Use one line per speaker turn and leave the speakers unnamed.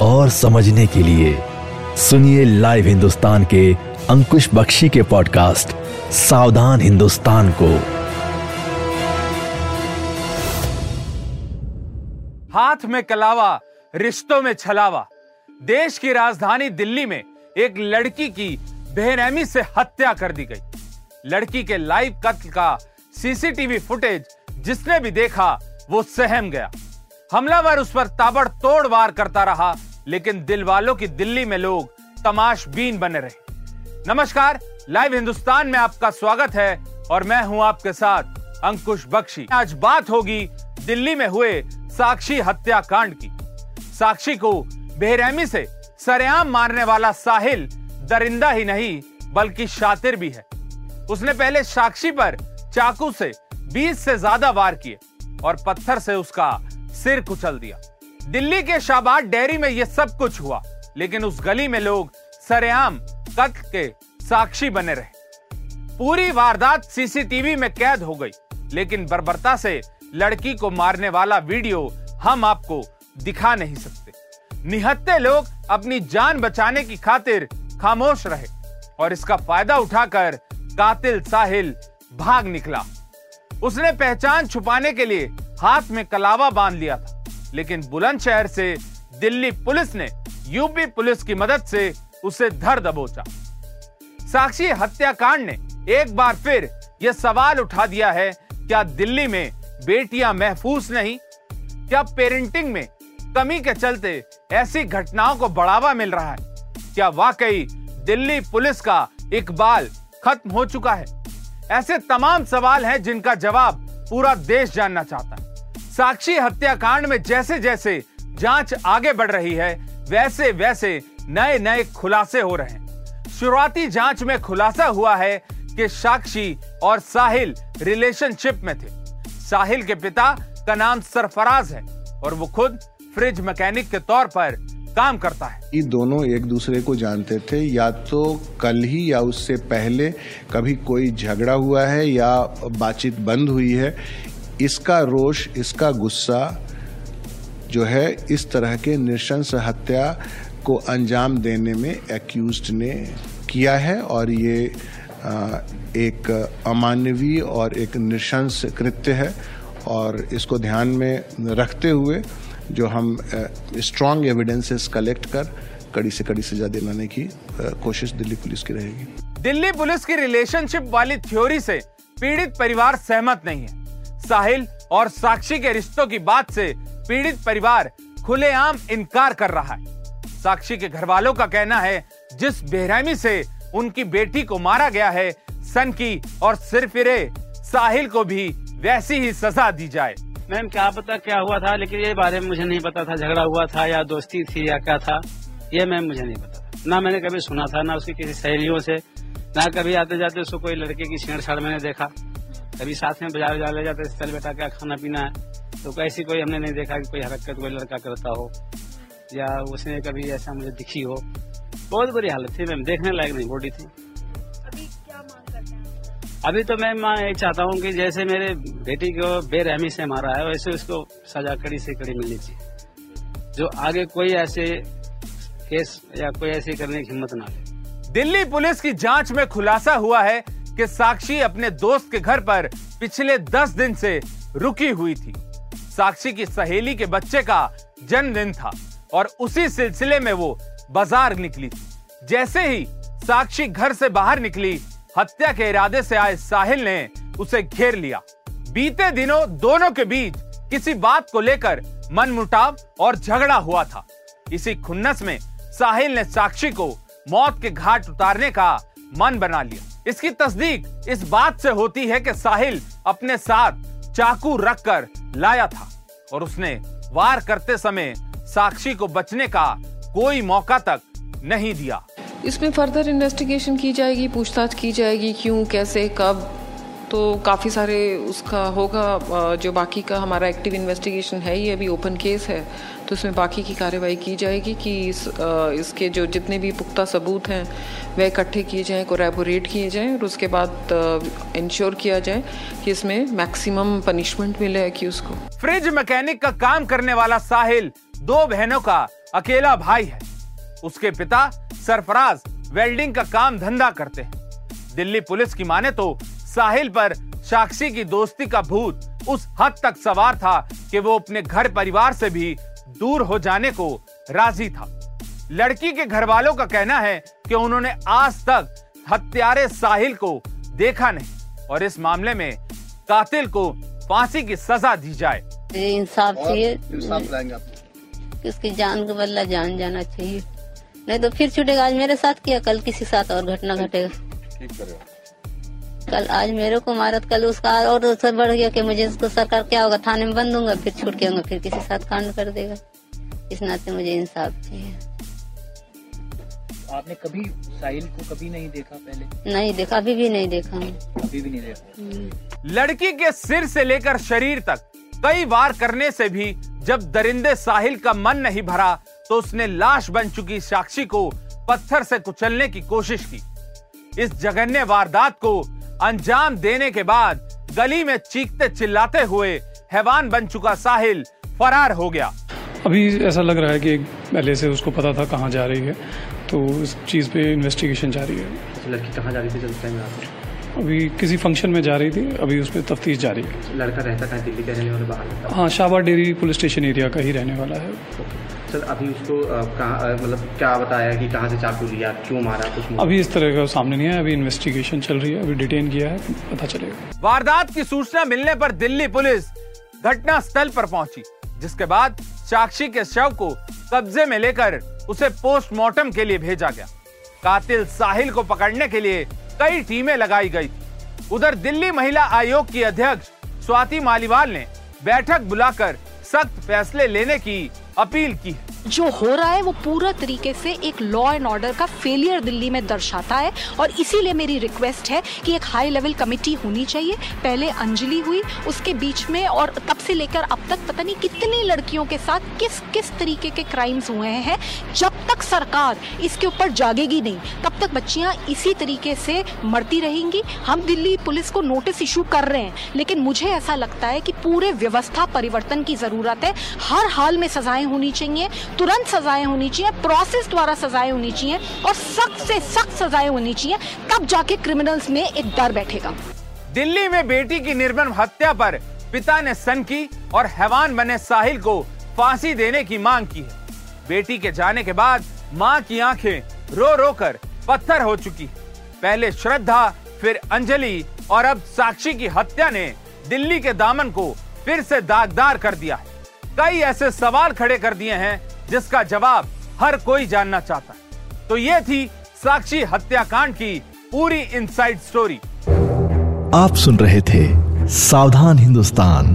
और समझने के लिए सुनिए लाइव हिंदुस्तान के अंकुश बख्शी के पॉडकास्ट सावधान हिंदुस्तान को।
हाथ में कलावा, रिश्तों में छलावा। देश की राजधानी दिल्ली में एक लड़की की बेरहमी से हत्या कर दी गई। लड़की के लाइव कत्ल का सीसीटीवी फुटेज जिसने भी देखा, वो सहम गया। हमलावर उस पर ताबड़तोड़ वार करता रहा लेकिन दिल वालों की दिल्ली में लोग तमाशबीन बने रहे। नमस्कार, लाइव हिंदुस्तान में आपका स्वागत है और मैं हूँ आपके साथ अंकुश बख्शी। आज बात होगी दिल्ली में हुए साक्षी हत्याकांड की। साक्षी को बेरहमी से सरेआम मारने वाला साहिल दरिंदा ही नहीं, बल्कि शातिर भी है। उसने पहले साक्षी पर चाकू से 20 से ज़्यादा वार किए और पत्थर से उसका सिर कुचल दिया। दिल्ली के शाबाद डेयरी में यह सब कुछ हुआ, लेकिन उस गली में लोग सरेआम कत्ल के साक्षी बने रहे। पूरी वारदात सीसीटीवी में कैद हो गई, लेकिन बर्बरता से लड़की को मारने वाला वीडियो हम आपको दिखा नहीं सकते। निहत्ते लोग अपनी जान बचाने की खातिर खामोश रहे और इसका फ़ायदा उठाकर कातिल साहिल भाग निकला। उसने पहचान छुपाने के लिए हाथ में कलावा बाँध लिया था। लेकिन बुलंदशहर से दिल्ली पुलिस ने यूपी पुलिस की मदद से उसे धर दबोचा। साक्षी हत्याकांड ने एक बार फिर यह सवाल उठा दिया है, क्या दिल्ली में बेटियाँ महफूज नहीं? क्या पेरेंटिंग में कमी के चलते ऐसी घटनाओं को बढ़ावा मिल रहा है? क्या वाकई दिल्ली पुलिस का इकबाल खत्म हो चुका है? ऐसे तमाम सवाल हैं जिनका जवाब पूरा देश जानना चाहता है। साक्षी हत्याकांड में जैसे जैसे जाँच आगे बढ़ रही है वैसे वैसे नए नए खुलासे हो रहे हैं। शुरुआती जाँच में खुलासा हुआ है कि साक्षी और साहिल रिलेशनशिप में थे। साहिल के पिता का नाम सरफराज है और वो खुद फ्रिज मैकेनिक के तौर पर काम करता है।
ये दोनों एक दूसरे को जानते थे, या तो कल ही या उससे पहले कभी कोई झगड़ा हुआ है या बातचीत बंद हुई है। इसका रोष, इसका गुस्सा जो है इस तरह के नृशंस हत्या को अंजाम देने में एक्यूज ने किया है और ये एक अमानवीय और एक नृशंस कृत्य है और इसको ध्यान में रखते हुए जो हम स्ट्रॉन्ग एविडेंसेस कलेक्ट कर कड़ी से कड़ी सजा दिलाने की कोशिश दिल्ली पुलिस की रहेगी।
दिल्ली पुलिस की रिलेशनशिप वाली थ्योरी से पीड़ित परिवार सहमत नहीं है। साहिल और साक्षी के रिश्तों की बात से पीड़ित परिवार खुलेआम इनकार कर रहा है। साक्षी के घर वालों का कहना है, जिस बेरहमी से उनकी बेटी को मारा गया है सन की और सिरफिरे साहिल को भी वैसी ही सजा दी जाए।
मैम, क्या पता क्या हुआ था? लेकिन ये बारे में मुझे नहीं पता था। झगड़ा हुआ था या दोस्ती थी या क्या था, ये मैम मुझे नहीं पता था। ना मैंने कभी सुना था, ना उसकी किसी सहेलियों से, ना कभी आते जाते उसको कोई लड़के की छेड़छाड़ मैंने देखा। कभी साथ में बाज़ार बाज़ार ले जाते चल बेटा क्या खाना पीना है? तो कैसी कोई हमने नहीं देखा कि कोई हरकत कोई लड़का करता हो या उसने कभी ऐसा मुझे दिखी हो? बहुत बुरी हालत थी मैम देखने लायक नहीं बॉडी थी।
अभी क्या मांग करते हैं
अभी तो मैं मैं ये चाहता हूँ कि जैसे मेरे बेटी को बेरहमी से मारा है वैसे उसको सजा कड़ी से कड़ी मिलनी चाहिए। जो आगे कोई ऐसे केस या कोई ऐसी करने की हिम्मत ना ले।
दिल्ली पुलिस की जाँच में खुलासा हुआ है कि साक्षी अपने दोस्त के घर पर पिछले दस दिन से रुकी हुई थी। साक्षी की सहेली के बच्चे का जन्मदिन था और उसी सिलसिले में वो बाज़ार निकली जैसे ही साक्षी घर से बाहर निकली, हत्या के इरादे से आए साहिल ने उसे घेर लिया। बीते दिनों दोनों के बीच किसी बात को लेकर मनमुटाव और झगड़ा हुआ था। इसी खुन्नस में साहिल ने साक्षी को मौत के घाट उतारने का मन बना लिया। इसकी तस्दीक इस बात से होती है कि साहिल अपने साथ चाकू रखकर लाया था और उसने वार करते समय साक्षी को बचने का कोई मौका तक नहीं दिया।
इसमें फर्दर इन्वेस्टिगेशन की जाएगी, पूछताछ की जाएगी, क्यों, कैसे, कब? तो काफ़ी सारे उसका होगा जो बाकी का हमारा एक्टिव इन्वेस्टिगेशन है ही अभी ओपन केस है। तो इसमें बाकी की कार्रवाई की जाएगी कि इस अ, इसके जो जितने भी पुख्ता सबूत हैं वह इकट्ठे किए जाएँ कोरेबोरेट किए जाएँ और उसके बाद इंश्योर किया जाए कि इसमें मैक्सिमम पनिशमेंट मिले को।
फ्रिज मैकेनिक का काम करने वाला साहिल दो बहनों का अकेला भाई है। उसके पिता सरफराज वेल्डिंग का काम धंधा करते हैं। दिल्ली पुलिस की माने तो साहिल पर साक्षी की दोस्ती का भूत उस हद तक सवार था कि वो अपने घर परिवार से भी दूर हो जाने को राज़ी था। लड़की के घर वालों का कहना है कि उन्होंने आज तक हत्यारे साहिल को देखा नहीं और इस मामले में कातिल को फांसी की सजा दी जाए।
इंसाफ चाहिए। उसकी जान का बदला जान जाना चाहिए। नहीं तो फिर छूटेगा। आज मेरे साथ किया कल किसी साथ और घटना घटेगा। कल आज मेरे को मारा तो कल उसका और उससे बढ़ गया कि मुझे इसको सरकार क्या होगा थाने में बंद दूँगा फिर छूट के आऊँगा फिर किसी साथ कांड कर देगा। इस नाते मुझे इंसाफ चाहिए।
आपने कभी साहिल को कभी नहीं देखा पहले?
नहीं देखा अभी भी नहीं देखा हूँ
कभी भी नहीं देखा।
लड़की के सिर से लेकर शरीर तक कई बार करने से भी जब दरिंदे साहिल का मन नहीं भरा तो उसने लाश बन चुकी साक्षी को पत्थर से कुचलने की कोशिश की। इस जघन्य वारदात को अंजाम देने के बाद गली में चीखते चिल्लाते हुए हैवान बन चुका साहिल फरार हो गया।
अभी ऐसा लग रहा है कि पहले से उसको पता था कहाँ जा रही है तो इस चीज़ पे इन्वेस्टिगेशन जारी है।
अच्छा, लड़की कहाँ जा रही थी जब टाइम यहाँ पर
अभी किसी फ़ंक्शन में जा रही थी अभी उस पर तफ्तीश जारी है।
लड़का रहता कहाँ? दिल्ली का रहने वाले बाहर
हाँ Shahbad Dairy police station area का ही रहने वाला है।
सर अभी उसको कहाँ मतलब क्या बताया कि कहाँ से चाकू लिया क्यों मारा कुछ
अभी इस तरह का सामने नहीं है अभी इन्वेस्टिगेशन चल रही है अभी डिटेन किया है पता चलेगा।
वारदात की सूचना मिलने पर दिल्ली पुलिस घटना स्थल पर पहुँची जिसके बाद साक्षी के शव को कब्जे में लेकर उसे पोस्टमार्टम के लिए भेजा गया। कातिल साहिल को पकड़ने के लिए कई टीमें लगाई गई। थी उधर दिल्ली महिला आयोग की अध्यक्ष स्वाति मालीवाल ने बैठक बुलाकर सख्त फैसले लेने की अपील की है।
जो हो रहा है वो पूरा तरीके से एक लॉ एंड ऑर्डर का फेलियर दिल्ली में दर्शाता है और इसीलिए मेरी रिक्वेस्ट है कि एक हाई लेवल कमेटी होनी चाहिए। पहले अंजलि हुई, उसके बीच में और तब से लेकर अब तक पता नहीं कितनी लड़कियों के साथ किस किस तरीके के क्राइम्स हुए हैं। जब तक सरकार इसके ऊपर जागेगी नहीं। तब तक बच्चियाँ इसी तरीके से मरती रहेंगी। हम दिल्ली पुलिस को नोटिस इशू कर रहे हैं, लेकिन मुझे ऐसा लगता है कि पूरे व्यवस्था परिवर्तन की ज़रूरत है। हर हाल में सजाएँ होनी चाहिए, तुरंत सजाएँ होनी चाहिए प्रोसेस द्वारा सजाएँ होनी चाहिए और सख्त से सख्त सजाएँ होनी चाहिए, तब जाके क्रिमिनल्स में एक डर बैठेगा।
दिल्ली में बेटी की निर्मम हत्या पर पिता ने सन की और हैवान बने साहिल को फांसी देने की मांग की है। बेटी के जाने के बाद माँ की आँखें रो रो कर पत्थर हो चुकी। पहले श्रद्धा, फिर अंजलि और अब साक्षी की हत्या ने दिल्ली के दामन को फिर से दागदार कर दिया है। कई ऐसे सवाल खड़े कर दिए हैं जिसका जवाब हर कोई जानना चाहता है। तो ये थी साक्षी हत्याकांड की पूरी इनसाइड स्टोरी
आप सुन रहे थे सावधान हिंदुस्तान।